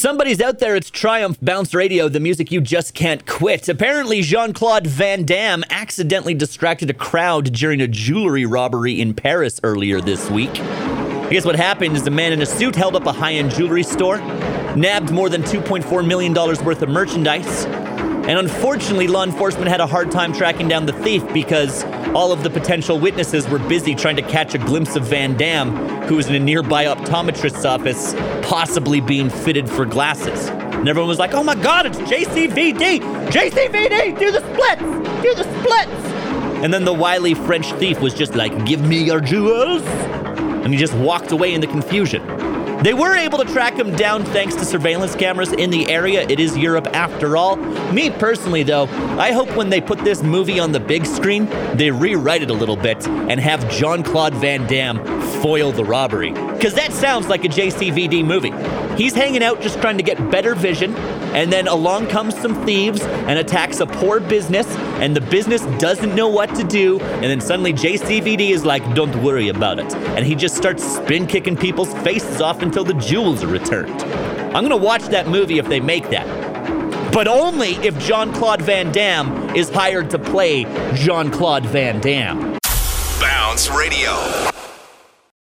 Somebody's out there. It's Triumph Bounce Radio, the music you just can't quit. Apparently, Jean Claude Van Damme accidentally distracted a crowd during a jewelry robbery in Paris earlier this week. I guess what happened is a man in a suit held up a high end jewelry store, nabbed more than $2.4 million worth of merchandise, and unfortunately, law enforcement had a hard time tracking down the thief because all of the potential witnesses were busy trying to catch a glimpse of Van Damme, who was in a nearby optometrist's office, possibly being fitted for glasses. And everyone was like, oh my god, it's JCVD! JCVD! Do the splits! Do the splits! And then the wily French thief was just like, give me your jewels! And he just walked away in the confusion. They were able to track him down thanks to surveillance cameras in the area. It is Europe after all. Me personally, though, I hope when they put this movie on the big screen, they rewrite it a little bit and have Jean Claude Van Damme foil the robbery. Because that sounds like a JCVD movie. He's hanging out just trying to get better vision, and then along comes some thieves and attacks a poor business, and the business doesn't know what to do, and then suddenly JCVD is like, don't worry about it. And he just starts spin kicking people's faces off until the jewels are returned. I'm gonna watch that movie if they make that. But only if Jean Claude Van Damme is hired to play Jean Claude Van Damme. Bounce Radio.